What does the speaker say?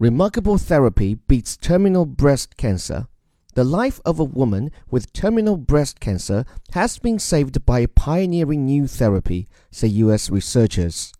Remarkable therapy beats terminal breast cancer. The life of a woman with terminal breast cancer has been saved by a pioneering new therapy, say U.S. researchers.